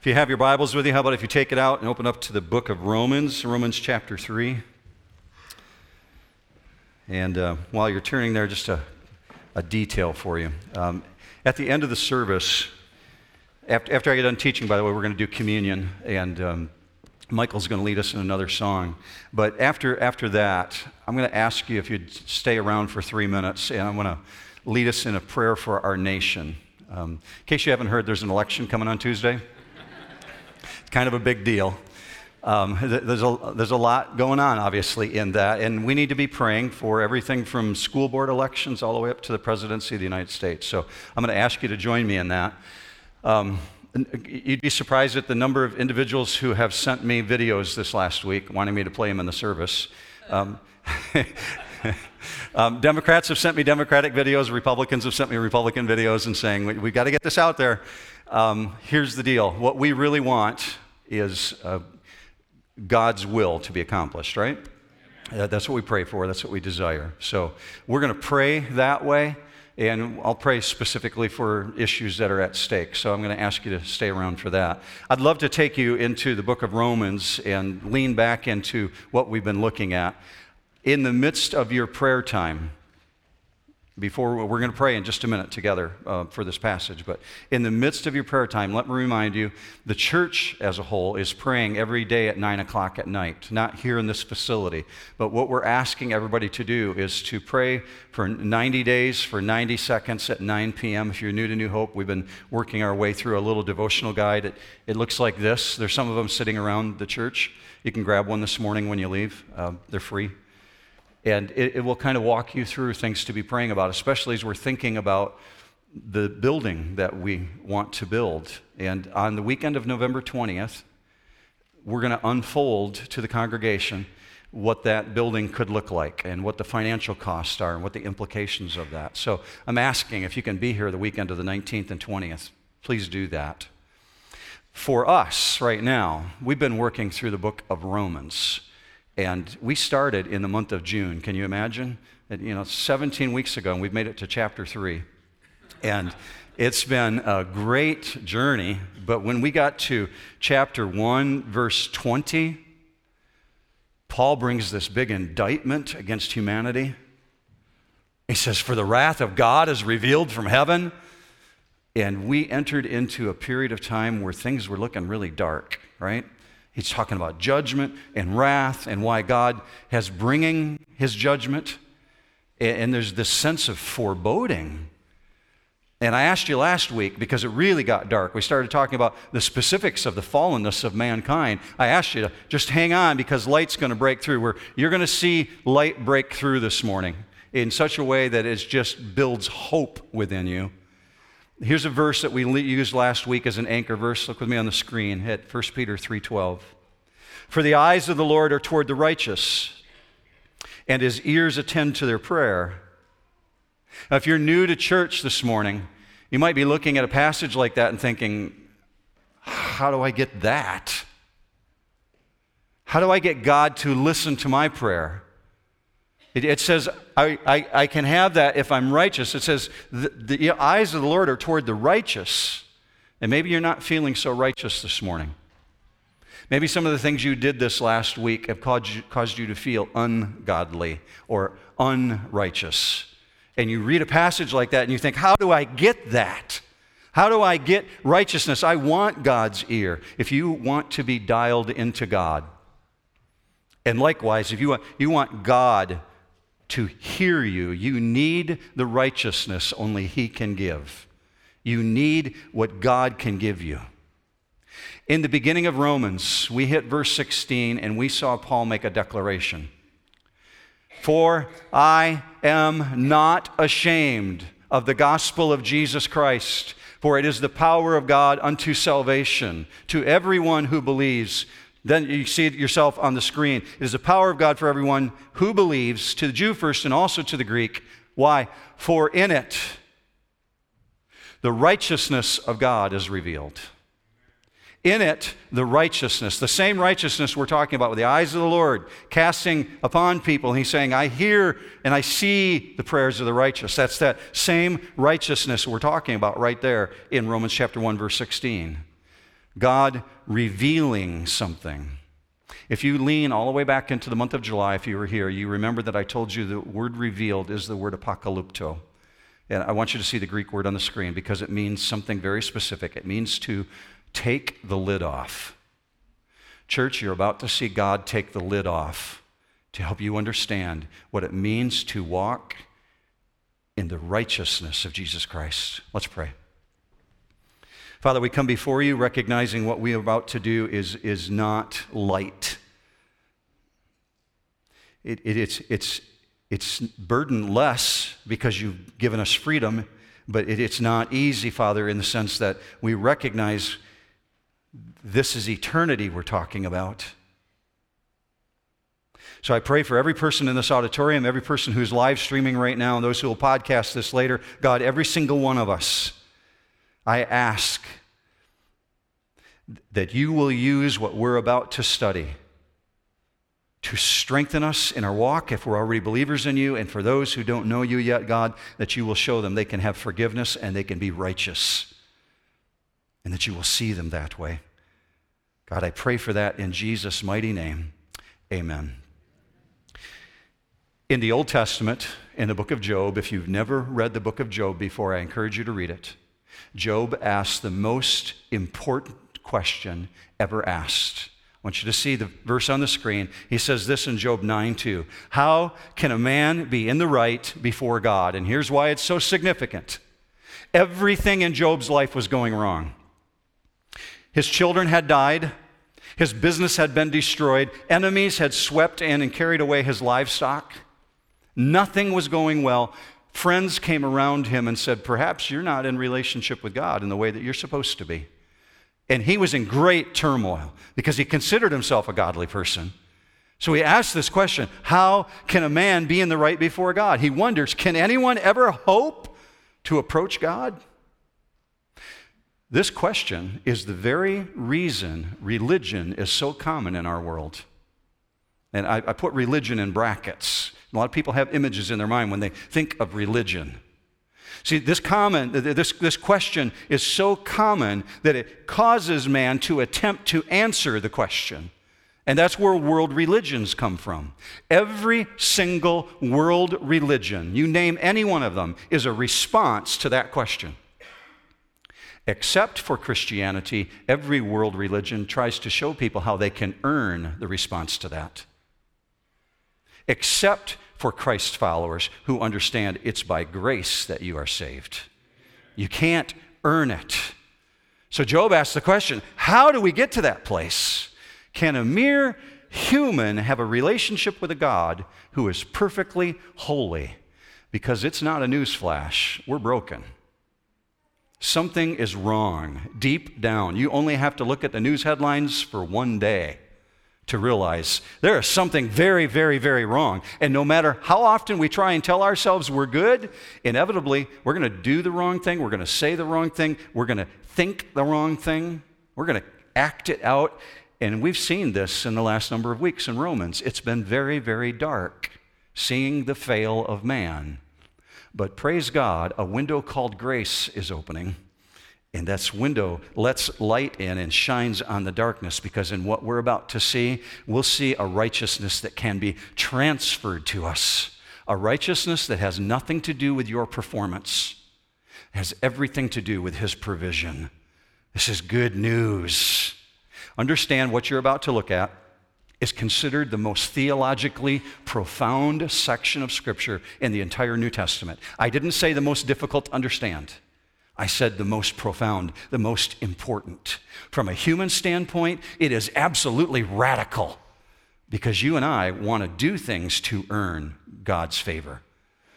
If you have your Bibles with you, how about if you take it out and open up to the book of Romans, Romans chapter 3. And uh, while you're turning there, just a, a detail for you. Um, at the end of the service, after, after I get done teaching, by the way, we're going to do communion, and um, Michael's going to lead us in another song. But after, after that, I'm going to ask you if you'd stay around for three minutes, and I'm going to lead us in a prayer for our nation. Um, in case you haven't heard, there's an election coming on Tuesday. Kind of a big deal. Um, there's, a, there's a lot going on, obviously, in that, and we need to be praying for everything from school board elections all the way up to the presidency of the United States. So I'm going to ask you to join me in that. Um, you'd be surprised at the number of individuals who have sent me videos this last week wanting me to play them in the service. Um, um, Democrats have sent me Democratic videos, Republicans have sent me Republican videos and saying, we, have got to get this out there. Um, here's the deal what we really want is. Uh, God's will to be accomplished, right? That's what we pray for. That's what we desire. So we're going to pray that way, and I'll pray specifically for issues that are at stake. So I'm going to ask you to stay around for that. I'd love to take you into the book of Romans and lean back into what we've been looking at. In the midst of your prayer time, before we're going to pray in just a minute together uh, for this passage. But in the midst of your prayer time, let me remind you the church as a whole is praying every day at 9 o'clock at night, not here in this facility. But what we're asking everybody to do is to pray for 90 days, for 90 seconds at 9 p.m. If you're new to New Hope, we've been working our way through a little devotional guide. It, it looks like this. There's some of them sitting around the church. You can grab one this morning when you leave, uh, they're free. And it, it will kind of walk you through things to be praying about, especially as we're thinking about the building that we want to build. And on the weekend of November 20th, we're going to unfold to the congregation what that building could look like and what the financial costs are and what the implications of that. So I'm asking if you can be here the weekend of the 19th and 20th, please do that. For us right now, we've been working through the book of Romans. And we started in the month of June. Can you imagine? You know, 17 weeks ago, and we've made it to chapter 3. And it's been a great journey. But when we got to chapter 1, verse 20, Paul brings this big indictment against humanity. He says, For the wrath of God is revealed from heaven. And we entered into a period of time where things were looking really dark, right? He's talking about judgment and wrath and why God has bringing his judgment. And there's this sense of foreboding. And I asked you last week because it really got dark. We started talking about the specifics of the fallenness of mankind. I asked you to just hang on because light's going to break through. Where you're going to see light break through this morning in such a way that it just builds hope within you. Here's a verse that we used last week as an anchor verse. Look with me on the screen at 1 Peter 3:12. For the eyes of the Lord are toward the righteous, and his ears attend to their prayer. Now, if you're new to church this morning, you might be looking at a passage like that and thinking, how do I get that? How do I get God to listen to my prayer? It, it says, I, I, I, can have that if I'm righteous. It says, the, the eyes of the Lord are toward the righteous. And maybe you're not feeling so righteous this morning. Maybe some of the things you did this last week have caused you, caused you to feel ungodly or unrighteous. And you read a passage like that and you think, how do I get that? How do I get righteousness? I want God's ear. If you want to be dialed into God, and likewise, if you want, you want God to hear you. You need the righteousness only He can give. You need what God can give you. In the beginning of Romans, we hit verse 16 and we saw Paul make a declaration. For I am not ashamed of the gospel of Jesus Christ, for it is the power of God unto salvation to everyone who believes then you see it yourself on the screen. It is the power of God for everyone who believes, to the Jew first and also to the Greek. Why? For in it, the righteousness of God is revealed. In it, the righteousness, the same righteousness we're talking about with the eyes of the Lord casting upon people. He's saying, I hear and I see the prayers of the righteous. That's that same righteousness we're talking about right there in Romans chapter 1, verse 16. God revealing something. If you lean all the way back into the month of July, if you were here, you remember that I told you the word revealed is the word apocalypto. And I want you to see the Greek word on the screen because it means something very specific. It means to take the lid off. Church, you're about to see God take the lid off to help you understand what it means to walk in the righteousness of Jesus Christ. Let's pray. Father, we come before you recognizing what we are about to do is, is not light. It, it, it's, it's, it's burdenless because you've given us freedom, but it, it's not easy, Father, in the sense that we recognize this is eternity we're talking about. So I pray for every person in this auditorium, every person who's live streaming right now, and those who will podcast this later. God, every single one of us, I ask that you will use what we're about to study to strengthen us in our walk if we're already believers in you, and for those who don't know you yet, God, that you will show them they can have forgiveness and they can be righteous, and that you will see them that way. God, I pray for that in Jesus' mighty name. Amen. In the Old Testament, in the book of Job, if you've never read the book of Job before, I encourage you to read it. Job asks the most important question ever asked. I want you to see the verse on the screen. He says this in Job 9 2. How can a man be in the right before God? And here's why it's so significant. Everything in Job's life was going wrong. His children had died, his business had been destroyed, enemies had swept in and carried away his livestock. Nothing was going well. Friends came around him and said, Perhaps you're not in relationship with God in the way that you're supposed to be. And he was in great turmoil because he considered himself a godly person. So he asked this question How can a man be in the right before God? He wonders Can anyone ever hope to approach God? This question is the very reason religion is so common in our world. And I, I put religion in brackets. A lot of people have images in their mind when they think of religion. See, this, common, this, this question is so common that it causes man to attempt to answer the question. And that's where world religions come from. Every single world religion, you name any one of them, is a response to that question. Except for Christianity, every world religion tries to show people how they can earn the response to that. Except for Christ's followers who understand it's by grace that you are saved. You can't earn it. So Job asks the question how do we get to that place? Can a mere human have a relationship with a God who is perfectly holy? Because it's not a newsflash, we're broken. Something is wrong deep down. You only have to look at the news headlines for one day to realize there is something very, very, very wrong. And no matter how often we try and tell ourselves we're good, inevitably we're going to do the wrong thing, we're going to say the wrong thing, we're going to think the wrong thing, we're going to act it out. And we've seen this in the last number of weeks in Romans. It's been very, very dark seeing the fail of man. But praise God, a window called grace is opening and that window lets light in and shines on the darkness because in what we're about to see, we'll see a righteousness that can be transferred to us. A righteousness that has nothing to do with your performance, has everything to do with His provision. This is good news. Understand what you're about to look at is considered the most theologically profound section of Scripture in the entire New Testament. I didn't say the most difficult to understand. I said the most profound, the most important. From a human standpoint, it is absolutely radical because you and I want to do things to earn God's favor.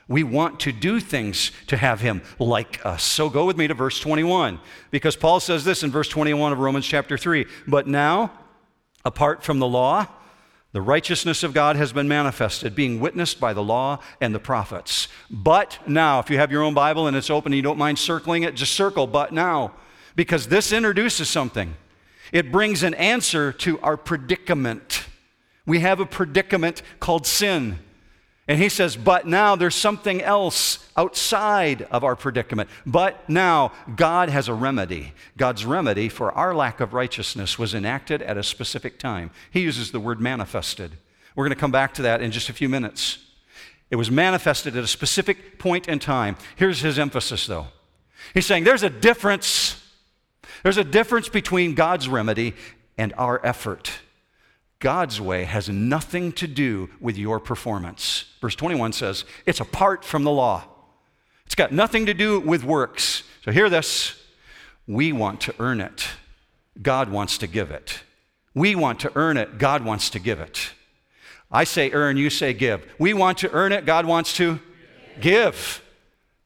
We want to do things to have Him like us. So go with me to verse 21 because Paul says this in verse 21 of Romans chapter 3 But now, apart from the law, the righteousness of God has been manifested, being witnessed by the law and the prophets. But now, if you have your own Bible and it's open and you don't mind circling it, just circle, but now, because this introduces something. It brings an answer to our predicament. We have a predicament called sin. And he says, but now there's something else outside of our predicament. But now God has a remedy. God's remedy for our lack of righteousness was enacted at a specific time. He uses the word manifested. We're going to come back to that in just a few minutes. It was manifested at a specific point in time. Here's his emphasis, though. He's saying there's a difference. There's a difference between God's remedy and our effort. God's way has nothing to do with your performance. Verse 21 says, it's apart from the law. It's got nothing to do with works. So hear this. We want to earn it. God wants to give it. We want to earn it. God wants to give it. I say earn, you say give. We want to earn it. God wants to give.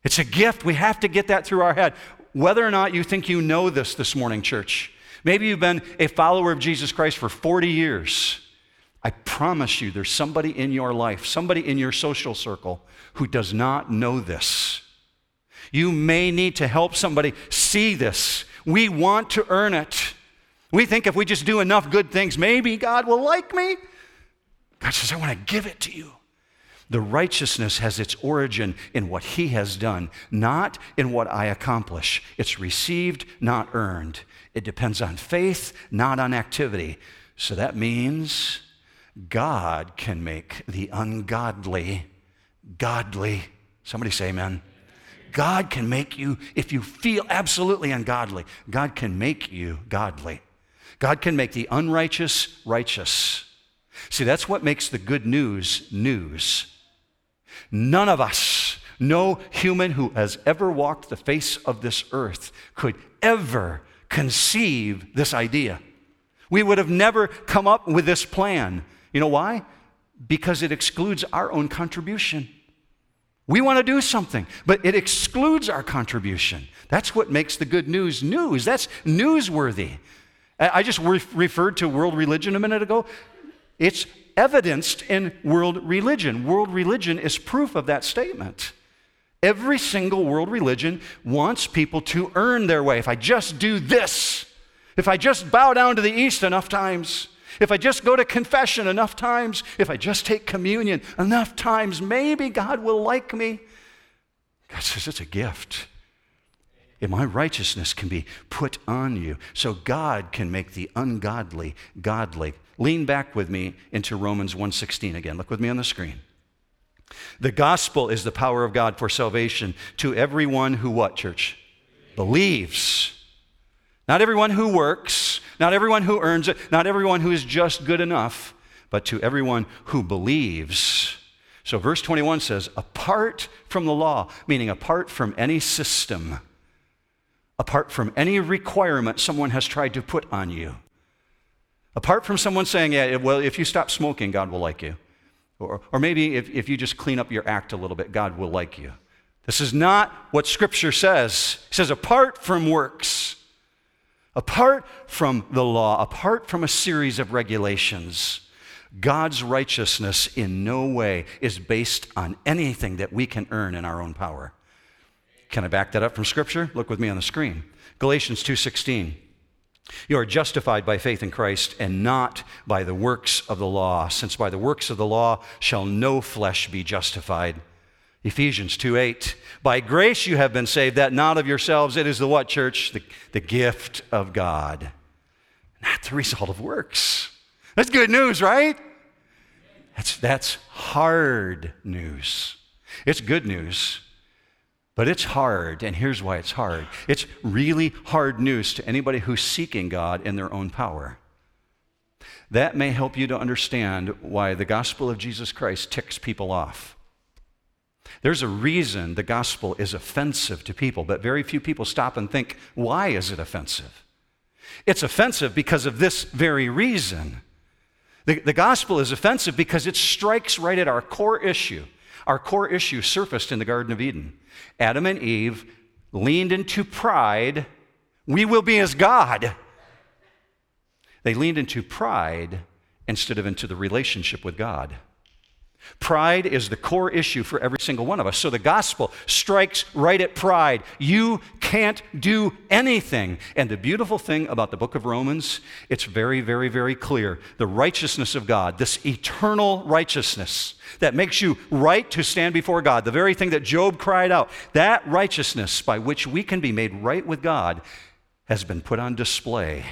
It's a gift. We have to get that through our head. Whether or not you think you know this this morning, church, Maybe you've been a follower of Jesus Christ for 40 years. I promise you, there's somebody in your life, somebody in your social circle who does not know this. You may need to help somebody see this. We want to earn it. We think if we just do enough good things, maybe God will like me. God says, I want to give it to you. The righteousness has its origin in what He has done, not in what I accomplish. It's received, not earned. It depends on faith, not on activity. So that means God can make the ungodly godly. Somebody say amen. God can make you, if you feel absolutely ungodly, God can make you godly. God can make the unrighteous righteous. See, that's what makes the good news news. None of us, no human who has ever walked the face of this earth, could ever conceive this idea. We would have never come up with this plan. You know why? Because it excludes our own contribution. We want to do something, but it excludes our contribution. That's what makes the good news news. That's newsworthy. I just re- referred to world religion a minute ago. It's evidenced in world religion. World religion is proof of that statement. Every single world religion wants people to earn their way. If I just do this, if I just bow down to the east enough times, if I just go to confession enough times, if I just take communion enough times, maybe God will like me. God says it's a gift. And my righteousness can be put on you. So God can make the ungodly godly. Lean back with me into Romans 1:16 again. Look with me on the screen. The gospel is the power of God for salvation to everyone who what, church? Believes. Not everyone who works, not everyone who earns it, not everyone who is just good enough, but to everyone who believes. So, verse 21 says, apart from the law, meaning apart from any system, apart from any requirement someone has tried to put on you, apart from someone saying, yeah, well, if you stop smoking, God will like you. Or, or maybe if, if you just clean up your act a little bit, God will like you. This is not what Scripture says. It says, apart from works, apart from the law, apart from a series of regulations, God's righteousness in no way is based on anything that we can earn in our own power. Can I back that up from Scripture? Look with me on the screen. Galatians 2:16. You are justified by faith in Christ and not by the works of the law, since by the works of the law shall no flesh be justified. Ephesians 2 8. By grace you have been saved, that not of yourselves. It is the what, church? The, the gift of God, not the result of works. That's good news, right? That's, that's hard news. It's good news but it's hard, and here's why it's hard. It's really hard news to anybody who's seeking God in their own power. That may help you to understand why the gospel of Jesus Christ ticks people off. There's a reason the gospel is offensive to people, but very few people stop and think, why is it offensive? It's offensive because of this very reason. The, the gospel is offensive because it strikes right at our core issue. Our core issue surfaced in the Garden of Eden. Adam and Eve leaned into pride. We will be as God. They leaned into pride instead of into the relationship with God. Pride is the core issue for every single one of us. So the gospel strikes right at pride. You can't do anything. And the beautiful thing about the book of Romans, it's very, very, very clear. The righteousness of God, this eternal righteousness that makes you right to stand before God, the very thing that Job cried out, that righteousness by which we can be made right with God has been put on display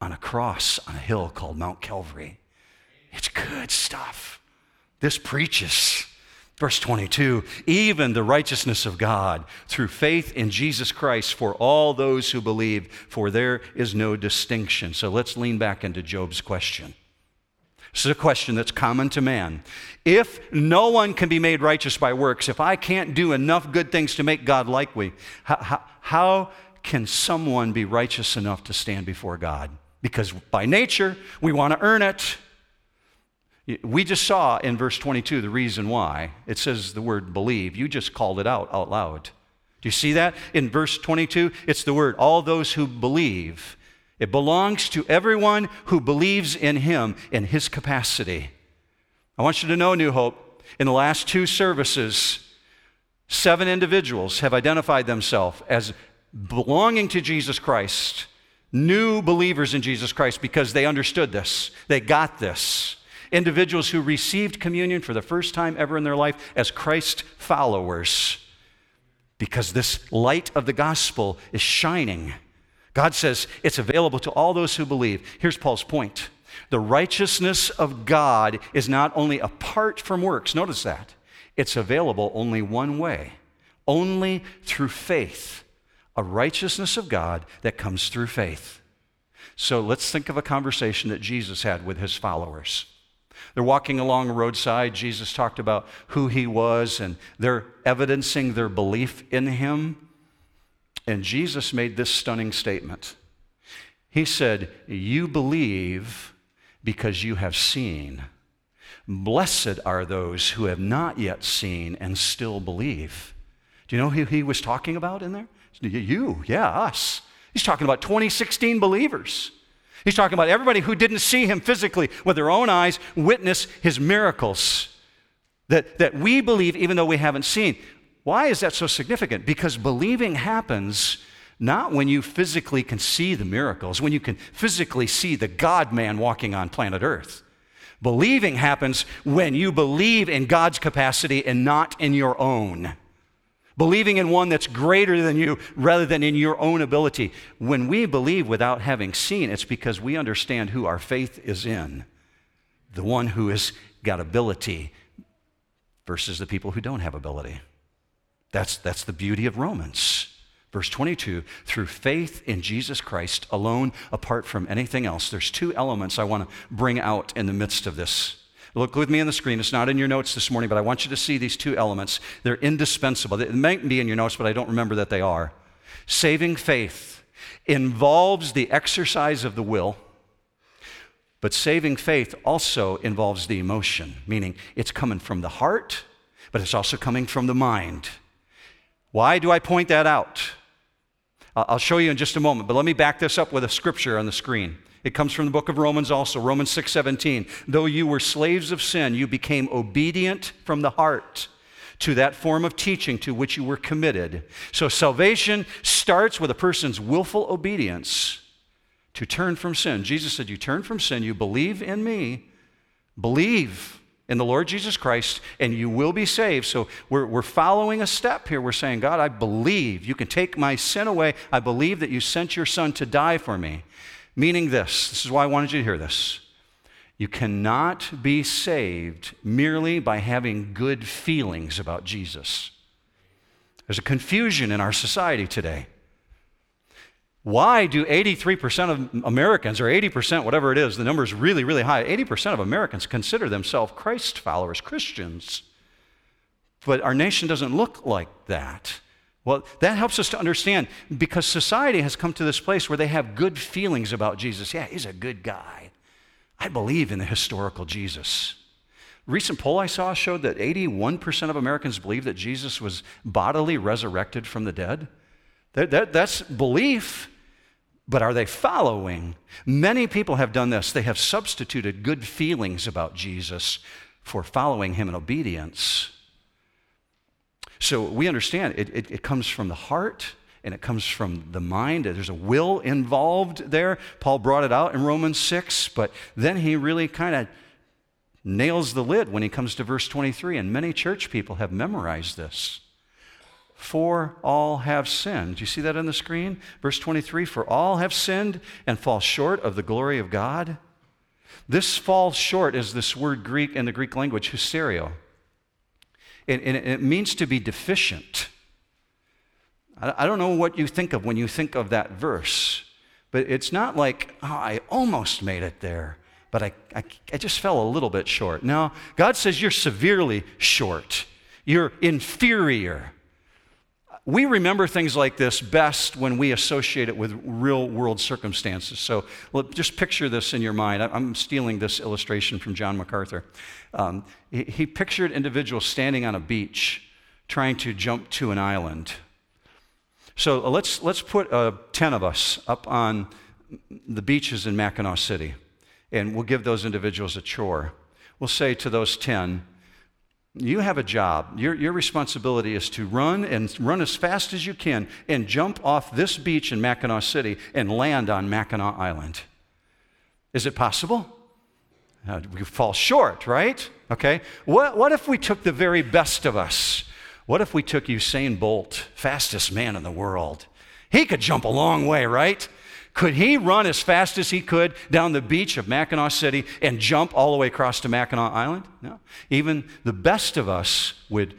on a cross on a hill called Mount Calvary. It's good stuff. This preaches. Verse 22 even the righteousness of God through faith in Jesus Christ for all those who believe, for there is no distinction. So let's lean back into Job's question. This is a question that's common to man. If no one can be made righteous by works, if I can't do enough good things to make God like me, how, how, how can someone be righteous enough to stand before God? Because by nature, we want to earn it. We just saw in verse 22 the reason why. It says the word believe. You just called it out out loud. Do you see that? In verse 22, it's the word all those who believe. It belongs to everyone who believes in him in his capacity. I want you to know, New Hope, in the last two services, seven individuals have identified themselves as belonging to Jesus Christ, new believers in Jesus Christ, because they understood this, they got this individuals who received communion for the first time ever in their life as Christ followers because this light of the gospel is shining. God says it's available to all those who believe. Here's Paul's point the righteousness of God is not only apart from works, notice that, it's available only one way, only through faith. A righteousness of God that comes through faith. So let's think of a conversation that Jesus had with his followers. They're walking along a roadside. Jesus talked about who he was, and they're evidencing their belief in him. And Jesus made this stunning statement. He said, You believe because you have seen. Blessed are those who have not yet seen and still believe. Do you know who he was talking about in there? You, yeah, us. He's talking about 2016 believers. He's talking about everybody who didn't see him physically with their own eyes witness his miracles. That, that we believe even though we haven't seen. Why is that so significant? Because believing happens not when you physically can see the miracles, when you can physically see the God man walking on planet Earth. Believing happens when you believe in God's capacity and not in your own believing in one that's greater than you rather than in your own ability. When we believe without having seen, it's because we understand who our faith is in the one who has got ability versus the people who don't have ability. That's, that's the beauty of Romans. Verse 22 through faith in Jesus Christ alone, apart from anything else. There's two elements I want to bring out in the midst of this Look with me on the screen. It's not in your notes this morning, but I want you to see these two elements. They're indispensable. They might be in your notes, but I don't remember that they are. Saving faith involves the exercise of the will, but saving faith also involves the emotion, meaning it's coming from the heart, but it's also coming from the mind. Why do I point that out? I'll show you in just a moment, but let me back this up with a scripture on the screen. It comes from the book of Romans also, Romans 6:17. Though you were slaves of sin, you became obedient from the heart to that form of teaching to which you were committed. So salvation starts with a person's willful obedience to turn from sin. Jesus said, You turn from sin, you believe in me, believe in the Lord Jesus Christ, and you will be saved. So we're, we're following a step here. We're saying, God, I believe you can take my sin away. I believe that you sent your son to die for me. Meaning this this is why I wanted you to hear this. You cannot be saved merely by having good feelings about Jesus. There's a confusion in our society today. Why do 83% of Americans, or 80%, whatever it is, the number is really, really high, 80% of Americans consider themselves Christ followers, Christians? But our nation doesn't look like that. Well, that helps us to understand because society has come to this place where they have good feelings about Jesus. Yeah, he's a good guy. I believe in the historical Jesus. Recent poll I saw showed that 81% of Americans believe that Jesus was bodily resurrected from the dead. That, that, that's belief, but are they following? Many people have done this. They have substituted good feelings about Jesus for following him in obedience. So we understand it, it, it comes from the heart and it comes from the mind. There's a will involved there. Paul brought it out in Romans 6, but then he really kind of nails the lid when he comes to verse 23. And many church people have memorized this. For all have sinned. Do you see that on the screen? Verse 23 For all have sinned and fall short of the glory of God. This falls short is this word Greek in the Greek language, hysterio. And, and it means to be deficient. I, I don't know what you think of when you think of that verse, but it's not like, oh, I almost made it there, but I, I, I just fell a little bit short. No, God says you're severely short, you're inferior. We remember things like this best when we associate it with real world circumstances. So just picture this in your mind. I'm stealing this illustration from John MacArthur. Um, he, he pictured individuals standing on a beach trying to jump to an island. So uh, let's, let's put uh, 10 of us up on the beaches in Mackinaw City, and we'll give those individuals a chore. We'll say to those 10, you have a job. Your, your responsibility is to run and run as fast as you can and jump off this beach in Mackinaw City and land on Mackinac Island. Is it possible? Uh, we fall short, right? Okay. What, what if we took the very best of us? What if we took Usain Bolt, fastest man in the world? He could jump a long way, right? Could he run as fast as he could down the beach of Mackinaw City and jump all the way across to Mackinac Island? No. Even the best of us would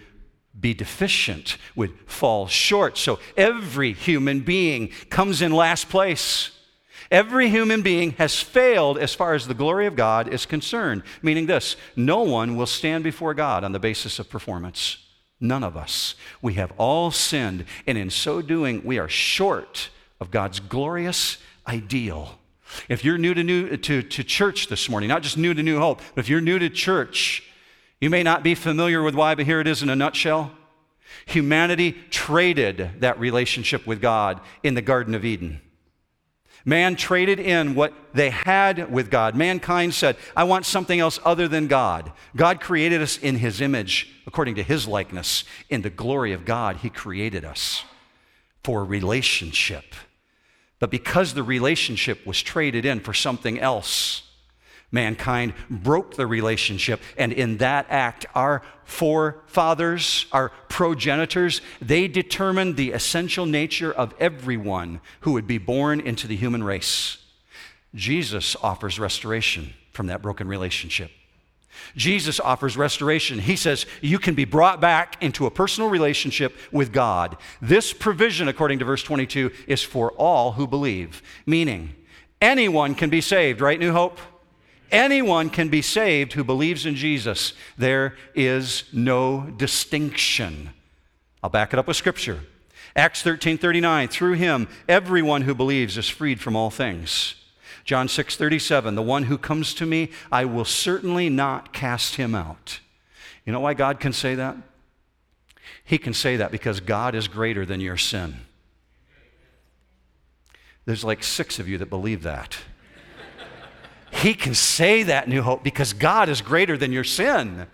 be deficient, would fall short. So every human being comes in last place. Every human being has failed as far as the glory of God is concerned, meaning this no one will stand before God on the basis of performance. None of us. We have all sinned, and in so doing, we are short of God's glorious ideal. If you're new to, new, to, to church this morning, not just new to New Hope, but if you're new to church, you may not be familiar with why, but here it is in a nutshell. Humanity traded that relationship with God in the Garden of Eden. Man traded in what they had with God. Mankind said, I want something else other than God. God created us in His image, according to His likeness. In the glory of God, He created us for relationship. But because the relationship was traded in for something else, mankind broke the relationship. And in that act, our forefathers, our progenitors, they determined the essential nature of everyone who would be born into the human race. Jesus offers restoration from that broken relationship. Jesus offers restoration. He says you can be brought back into a personal relationship with God. This provision, according to verse 22, is for all who believe, meaning anyone can be saved, right, New Hope? Anyone can be saved who believes in Jesus. There is no distinction. I'll back it up with scripture. Acts 13 39, through him, everyone who believes is freed from all things. John 6 37, the one who comes to me, I will certainly not cast him out. You know why God can say that? He can say that because God is greater than your sin. There's like six of you that believe that. He can say that, New Hope, because God is greater than your sin.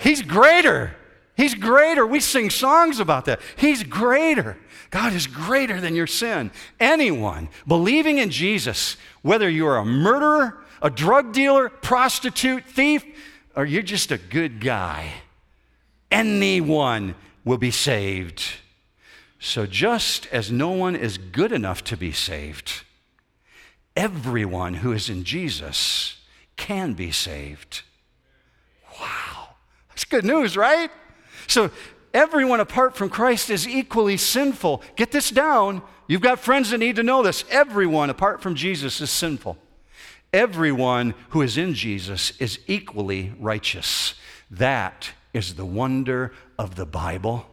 He's greater. He's greater. We sing songs about that. He's greater. God is greater than your sin. Anyone believing in Jesus, whether you're a murderer, a drug dealer, prostitute, thief, or you're just a good guy, anyone will be saved. So, just as no one is good enough to be saved, everyone who is in Jesus can be saved. Wow. That's good news, right? So everyone apart from Christ is equally sinful. Get this down. You've got friends that need to know this. Everyone apart from Jesus is sinful. Everyone who is in Jesus is equally righteous. That is the wonder of the Bible.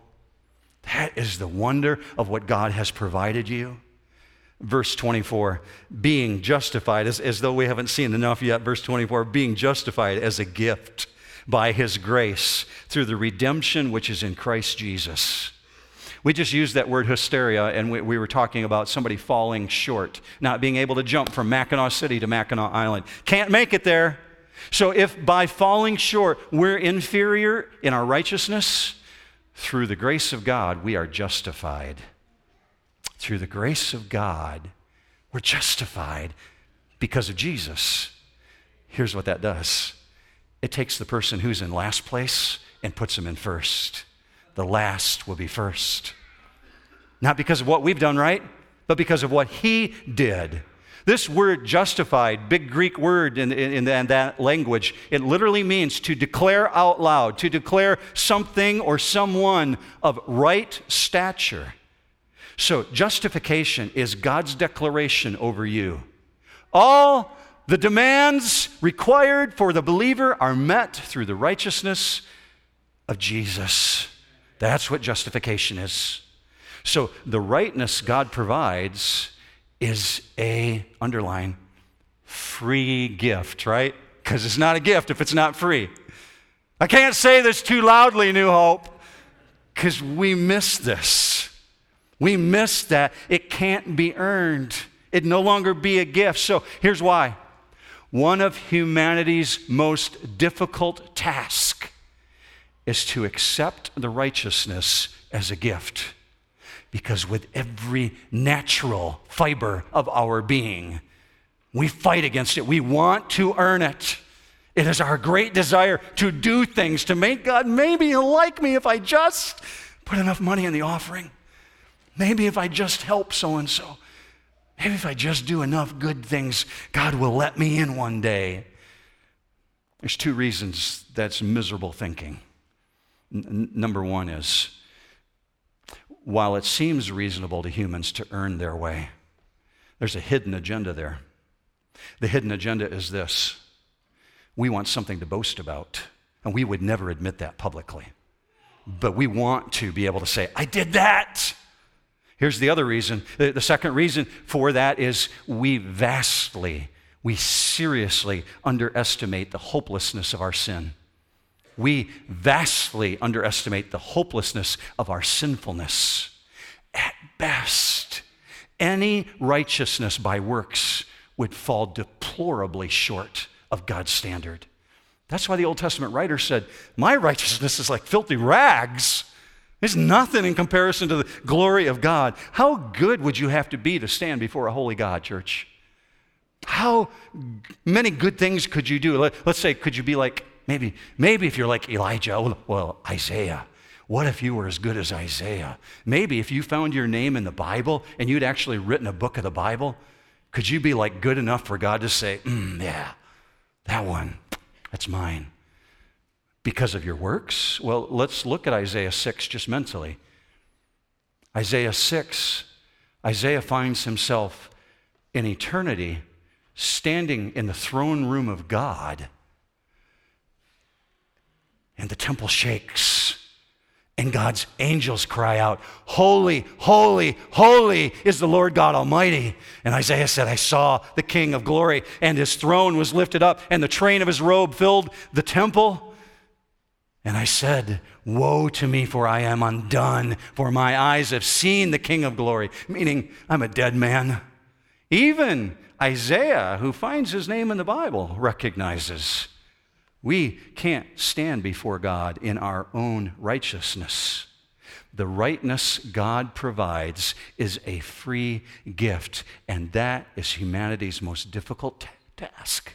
That is the wonder of what God has provided you. Verse 24, being justified, as, as though we haven't seen enough yet. Verse 24, being justified as a gift by his grace through the redemption which is in Christ Jesus. We just used that word hysteria, and we, we, were talking about somebody falling short, not being able to jump from Mackinaw City to Mackinac Island. Can't make it there. So if by falling short we're inferior in our righteousness, through the grace of God we are justified. Through the grace of God, we're justified because of Jesus. Here's what that does it takes the person who's in last place and puts them in first. The last will be first. Not because of what we've done right, but because of what he did. This word justified, big Greek word in, in, in, that language, it literally means to declare out loud, to declare something or someone of right stature. So, justification is God's declaration over you. All the demands required for the believer are met through the righteousness of Jesus. That's what justification is. So, the rightness God provides is a, underline, free gift, right? Because it's not a gift if it's not free. I can't say this too loudly, New Hope, because we miss this. We miss that it can't be earned. It no longer be a gift. So here's why. One of humanity's most difficult tasks is to accept the righteousness as a gift. Because with every natural fiber of our being, we fight against it. We want to earn it. It is our great desire to do things to make God maybe like me if I just put enough money in the offering. Maybe if I just help so and so. Maybe if I just do enough good things, God will let me in one day. There's two reasons that's miserable thinking. N- number one is while it seems reasonable to humans to earn their way, there's a hidden agenda there. The hidden agenda is this we want something to boast about, and we would never admit that publicly. But we want to be able to say, I did that. Here's the other reason. The, second reason for that is we vastly, we seriously underestimate the hopelessness of our sin. We vastly underestimate the hopelessness of our sinfulness. At best, any righteousness by works would fall deplorably short of God's standard. That's why the Old Testament writer said, My righteousness is like filthy rags. It's nothing in comparison to the glory of God. How good would you have to be to stand before a holy God, church? How many good things could you do? Let's say, could you be like, maybe, maybe if you're like Elijah, well, Isaiah. What if you were as good as Isaiah? Maybe if you found your name in the Bible and you'd actually written a book of the Bible, could you be like good enough for God to say, mm, yeah, that one, that's mine? Because of your works? Well, let's look at Isaiah 6 just mentally. Isaiah 6, Isaiah finds himself in eternity standing in the throne room of God, and the temple shakes. And God's angels cry out, Holy, holy, holy is the Lord God Almighty. And Isaiah said, I saw the King of glory, and his throne was lifted up, and the train of his robe filled the temple. And I said, Woe to me, for I am undone, for my eyes have seen the King of glory, meaning I'm a dead man. Even Isaiah, who finds his name in the Bible, recognizes we can't stand before God in our own righteousness. The rightness God provides is a free gift, and that is humanity's most difficult task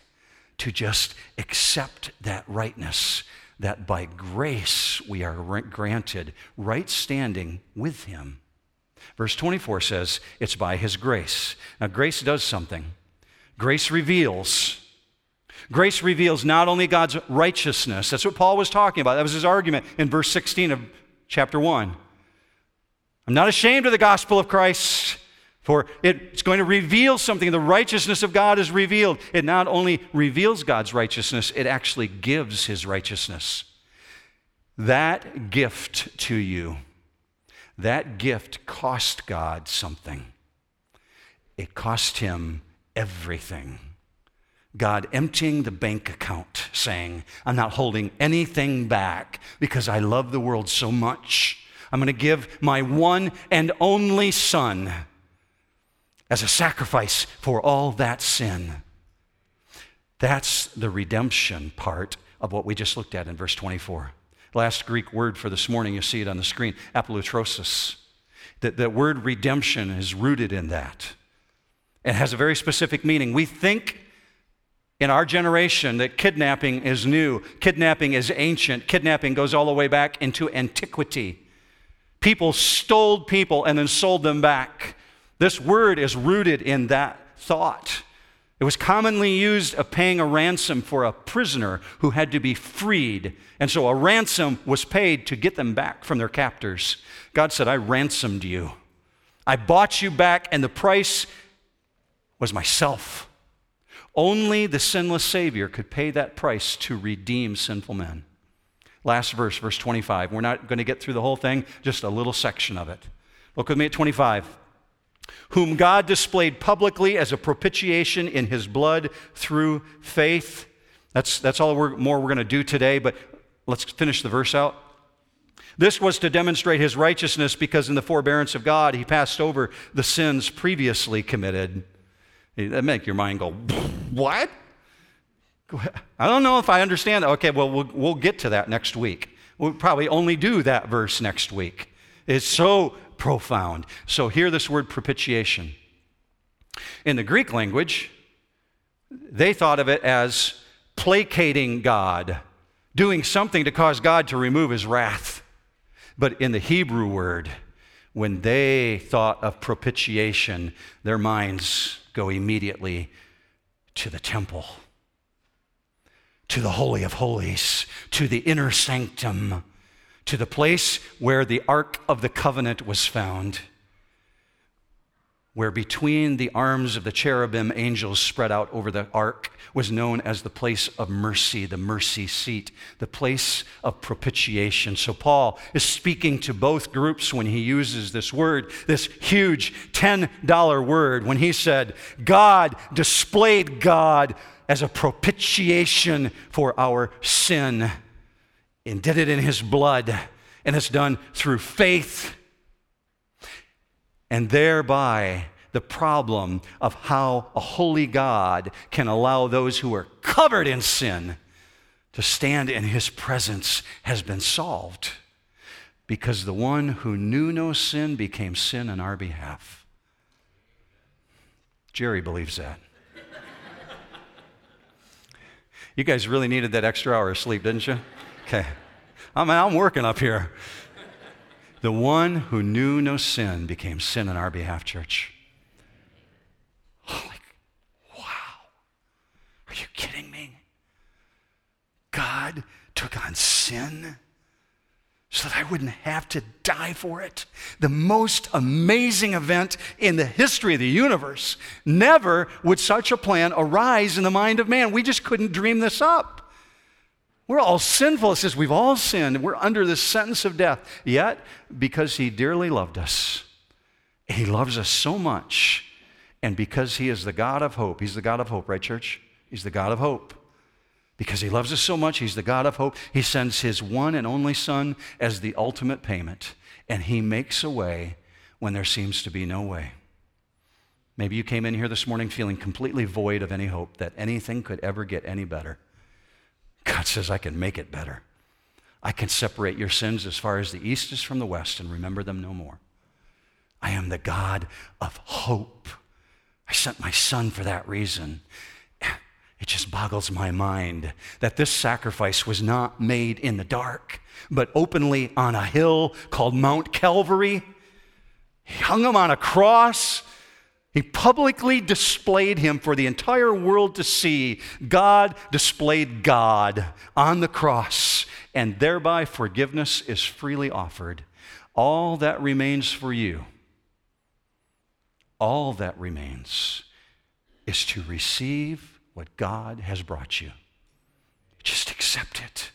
to just accept that rightness that by grace we are granted right standing with Him. Verse 24 says, It's by His grace. Now, grace does something. Grace reveals. Grace reveals not only God's righteousness, that's what Paul was talking about. That was his argument in verse 16 of chapter 1. I'm not ashamed of the gospel of Christ. For it's going to reveal something. The righteousness of God is revealed. It not only reveals God's righteousness, it actually gives his righteousness. That gift to you, that gift cost God something. It cost him everything. God emptying the bank account, saying, I'm not holding anything back because I love the world so much. I'm going to give my one and only son as a sacrifice for all that sin. That's the redemption part of what we just looked at in verse 24. Last Greek word for this morning, you see it on the screen, apolutrosis. That the word redemption is rooted in that. It has a very specific meaning. We think in our generation that kidnapping is new, kidnapping is ancient, kidnapping goes all the way back into antiquity. People stole people and then sold them back. This word is rooted in that thought. It was commonly used of paying a ransom for a prisoner who had to be freed. And so a ransom was paid to get them back from their captors. God said, I ransomed you. I bought you back, and the price was myself. Only the sinless Savior could pay that price to redeem sinful men. Last verse, verse 25. We're not going to get through the whole thing, just a little section of it. Look with me at 25 whom God displayed publicly as a propitiation in his blood through faith. That's, that's all we're, more we're going to do today, but let's finish the verse out. This was to demonstrate his righteousness because in the forbearance of God, he passed over the sins previously committed. That make your mind go, what? I don't know if I understand that. Okay, well, well, we'll get to that next week. We'll probably only do that verse next week. It's so profound. So, hear this word propitiation. In the Greek language, they thought of it as placating God, doing something to cause God to remove his wrath. But in the Hebrew word, when they thought of propitiation, their minds go immediately to the temple, to the Holy of Holies, to the inner sanctum to the place where the Ark of the Covenant was found, where between the arms of the cherubim angels spread out over the ark was known as the place of mercy, the mercy seat, the place of propitiation. So Paul is speaking to both groups when he uses this word, this huge $10 word, when he said, God displayed God as a propitiation for our sin it in his blood, and it's done through faith. And thereby, the problem of how a holy God can allow those who are covered in sin to stand in his presence has been solved. Because the one who knew no sin became sin on our behalf. Jerry believes that. you guys really needed that extra hour of sleep, didn't you? Okay. I mean, I'm working up here. The one who knew no sin became sin on our behalf, church. like, wow. Are you kidding me? God took on sin so that I wouldn't have to die for it. The most amazing event in the history of the universe. Never would such a plan arise in the mind of man. We just couldn't dream this up. We're all sinful. It says we've all sinned. We're under the sentence of death. Yet, because He dearly loved us, He loves us so much, and because He is the God of hope, He's the God of hope, right, church? He's the God of hope. Because He loves us so much, He's the God of hope. He sends His one and only Son as the ultimate payment, and He makes a way when there seems to be no way. Maybe you came in here this morning feeling completely void of any hope that anything could ever get any better. God says, I can make it better. I can separate your sins as far as the east is from the west and remember them no more. I am the God of hope. I sent my son for that reason. It just boggles my mind that this sacrifice was not made in the dark, but openly on a hill called Mount Calvary. He hung him on a cross he publicly displayed him for the entire world to see. God displayed God on the cross, and thereby forgiveness is freely offered. All that remains for you, all that remains is to receive what God has brought you. Just accept it.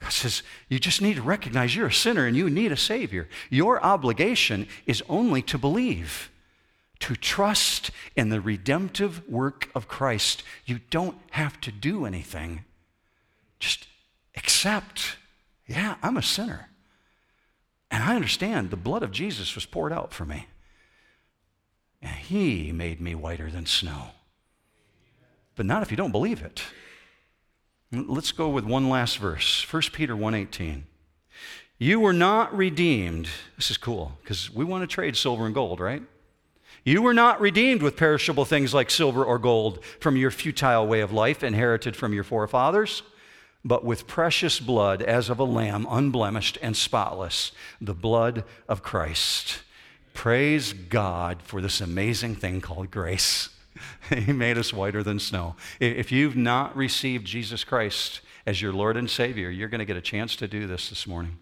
God says, you just need to recognize you're a sinner and you need a Savior. Your obligation is only to believe to trust in the redemptive work of Christ. You don't have to do anything. Just accept, yeah, I'm a sinner. And I understand the blood of Jesus was poured out for me. And he made me whiter than snow. but not if you don't believe it. Let's go with one last verse 1 Peter 1:18. You were not redeemed. This is cool because we want to trade silver and gold, right? You were not redeemed with perishable things like silver or gold from your futile way of life inherited from your forefathers, but with precious blood as of a lamb, unblemished and spotless, the blood of Christ. Praise God for this amazing thing called grace. he made us whiter than snow. If you've not received Jesus Christ as your Lord and Savior, you're going to get a chance to do this this morning.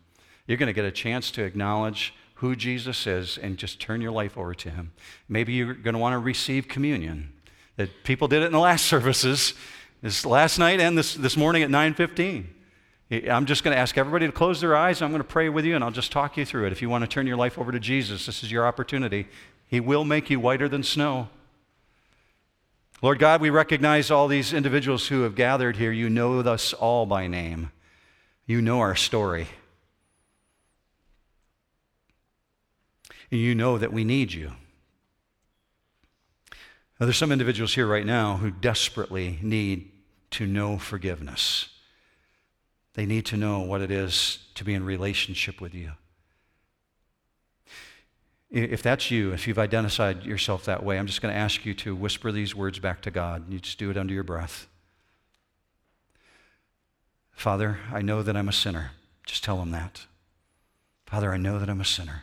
You're going to get a chance to acknowledge who Jesus is and just turn your life over to Him. Maybe you're going to want to receive communion. That people did it in the last services, this last night and this, this morning at 9:15. I'm just going to ask everybody to close their eyes. I'm going to pray with you, and I'll just talk you through it. If you want to turn your life over to Jesus, this is your opportunity. He will make you whiter than snow. Lord God, we recognize all these individuals who have gathered here. You know us all by name. You know our story. and you know that we need you. Now, there's some individuals here right now who desperately need to know forgiveness. They need to know what it is to be in relationship with you. If that's you, if you've identified yourself that way, I'm just going to ask you to whisper these words back to God. You just do it under your breath. Father, I know that I'm a sinner. Just tell him that. Father, I know that I'm a sinner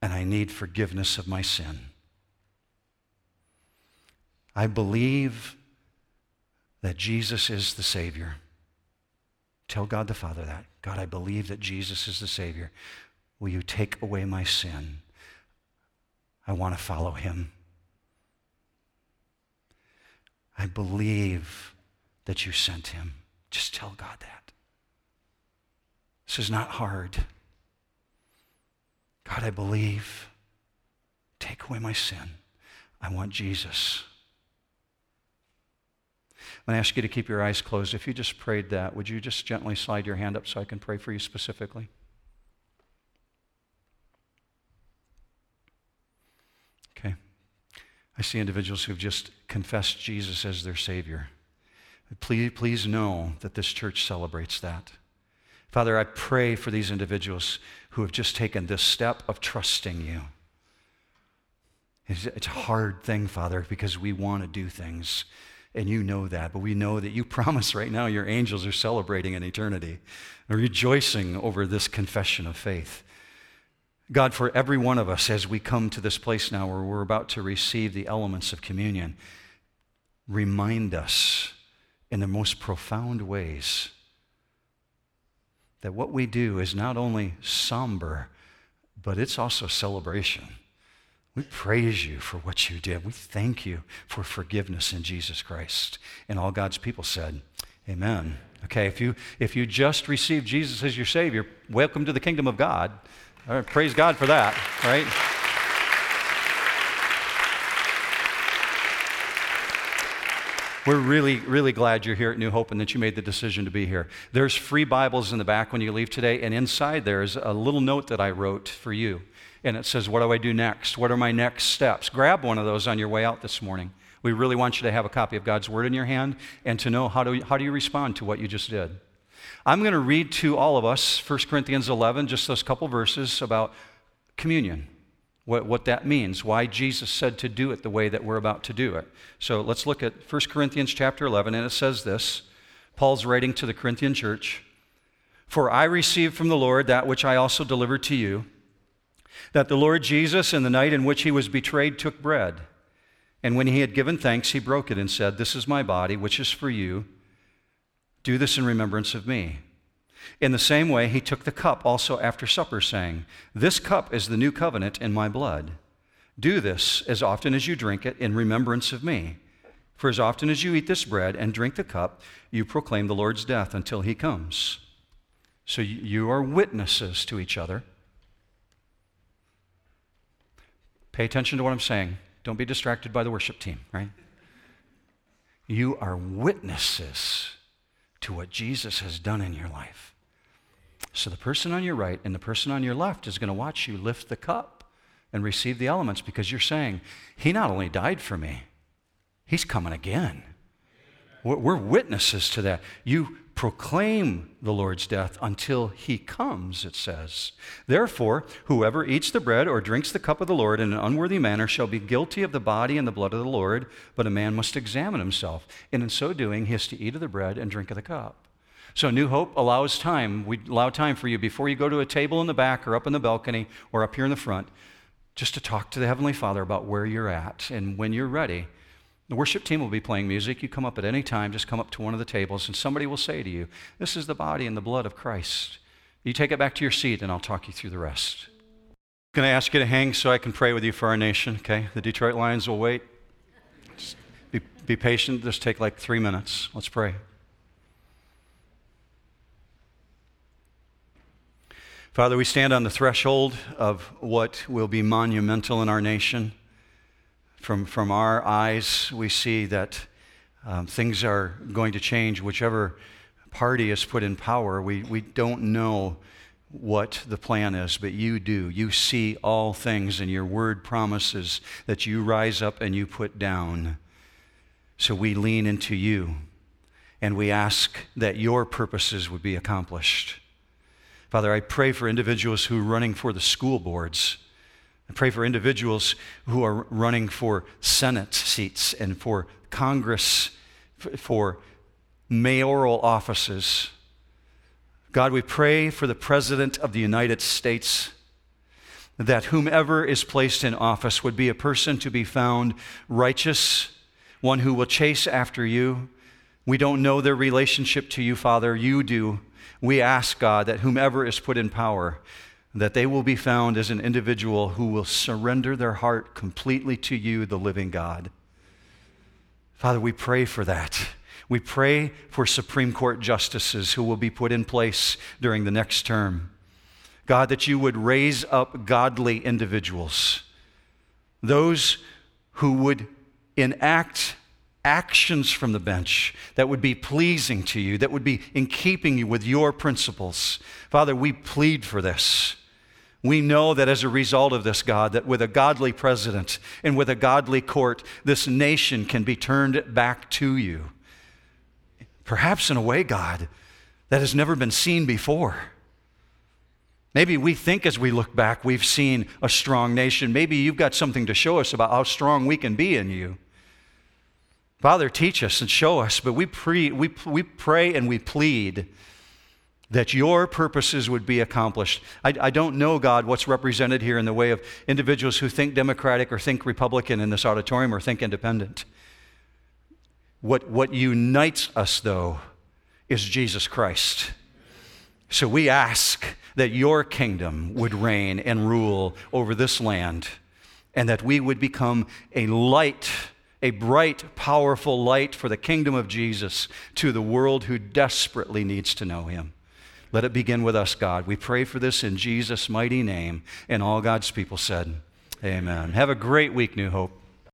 and I need forgiveness of my sin. I believe that Jesus is the Savior. Tell God the Father that. God, I believe that Jesus is the Savior. Will you take away my sin? I want to follow him. I believe that you sent him. Just tell God that. This is not hard. God, I believe. Take away my sin. I want Jesus. I'm going to ask you to keep your eyes closed. If you just prayed that, would you just gently slide your hand up so I can pray for you specifically? Okay. I see individuals who've just confessed Jesus as their Savior. Please, please know that this church celebrates that. Father, I pray for these individuals who have just taken this step of trusting you. It's, a hard thing, Father, because we want to do things, and you know that. But we know that you promise right now your angels are celebrating in eternity, rejoicing over this confession of faith. God, for every one of us, as we come to this place now where we're about to receive the elements of communion, remind us in the most profound ways that what we do is not only somber, but it's also celebration. We praise you for what you did. We thank you for forgiveness in Jesus Christ. And all God's people said, Amen. Okay, if you, if you just received Jesus as your Savior, welcome to the kingdom of God. Praise God for that, right? We're really, really glad you're here at New Hope and that you made the decision to be here. There's free Bibles in the back when you leave today, and inside there is a little note that I wrote for you. And it says, What do I do next? What are my next steps? Grab one of those on your way out this morning. We really want you to have a copy of God's Word in your hand and to know how do, how do you respond to what you just did. I'm going to read to all of us 1 Corinthians 11, just those couple verses about communion what, what that means, why Jesus said to do it the way that we're about to do it. So let's look at 1 Corinthians chapter 11, and it says this Paul's writing to the Corinthian church For I received from the Lord that which I also delivered to you, that the Lord Jesus, in the night in which he was betrayed, took bread. And when he had given thanks, he broke it and said, This is my body, which is for you. Do this in remembrance of me. In the same way, he took the cup also after supper, saying, This cup is the new covenant in my blood. Do this as often as you drink it in remembrance of me. For as often as you eat this bread and drink the cup, you proclaim the Lord's death until he comes. So you are witnesses to each other. Pay attention to what I'm saying. Don't be distracted by the worship team, right? You are witnesses to what Jesus has done in your life. So the person on your right and the person on your left is going to watch you lift the cup and receive the elements because you're saying, He not only died for me, He's coming again. We're witnesses to that. You proclaim the Lord's death until he comes, it says. Therefore, whoever eats the bread or drinks the cup of the Lord in an unworthy manner shall be guilty of the body and the blood of the Lord, but a man must examine himself. And in so doing, he has to eat of the bread and drink of the cup. So, New Hope allows time. We allow time for you before you go to a table in the back or up in the balcony or up here in the front, just to talk to the Heavenly Father about where you're at. And when you're ready, the worship team will be playing music. You come up at any time, just come up to one of the tables, and somebody will say to you, This is the body and the blood of Christ. You take it back to your seat, and I'll talk you through the rest. I'm going to ask you to hang so I can pray with you for our nation? Okay? The Detroit Lions will wait. Just be, be patient. Just take like three minutes. Let's pray. Father, we stand on the threshold of what will be monumental in our nation from, from our eyes, we see that um, things are going to change. Whichever party is put in power, we, we don't know what the plan is, but you do. You see all things, and your word promises that you rise up and you put down. So we lean into you, and we ask that your purposes would be accomplished. Father, I pray for individuals who are running for the school boards I pray for individuals who are running for Senate seats and for Congress, for mayoral offices. God, we pray for the President of the United States that whomever is placed in office would be a person to be found righteous, one who will chase after you. We don't know their relationship to you, Father. You do. We ask, God, that whomever is put in power, that they will be found as an individual who will surrender their heart completely to you, the living God. Father, we pray for that. We pray for Supreme Court justices who will be put in place during the next term. God, that you would raise up godly individuals, those who would enact actions from the bench that would be pleasing to you, that would be in keeping with your principles. Father, we plead for this. We know that as a result of this, God, that with a godly president and with a godly court, this nation can be turned back to you. Perhaps in a way, God, that has never been seen before. Maybe we think as we look back, we've seen a strong nation. Maybe you've got something to show us about how strong we can be in you. Father, teach us and show us, but we, pre, we, we pray and we plead that your purposes would be accomplished. I, I, don't know, God, what's represented here in the way of individuals who think Democratic or think Republican in this auditorium or think independent. What, what unites us, though, is Jesus Christ. So we ask that your kingdom would reign and rule over this land, and that we would become a light, a bright, powerful light for the kingdom of Jesus to the world who desperately needs to know him. Let it begin with us, God. We pray for this in Jesus' mighty name. And all God's people said, Amen. Have a great week, New Hope.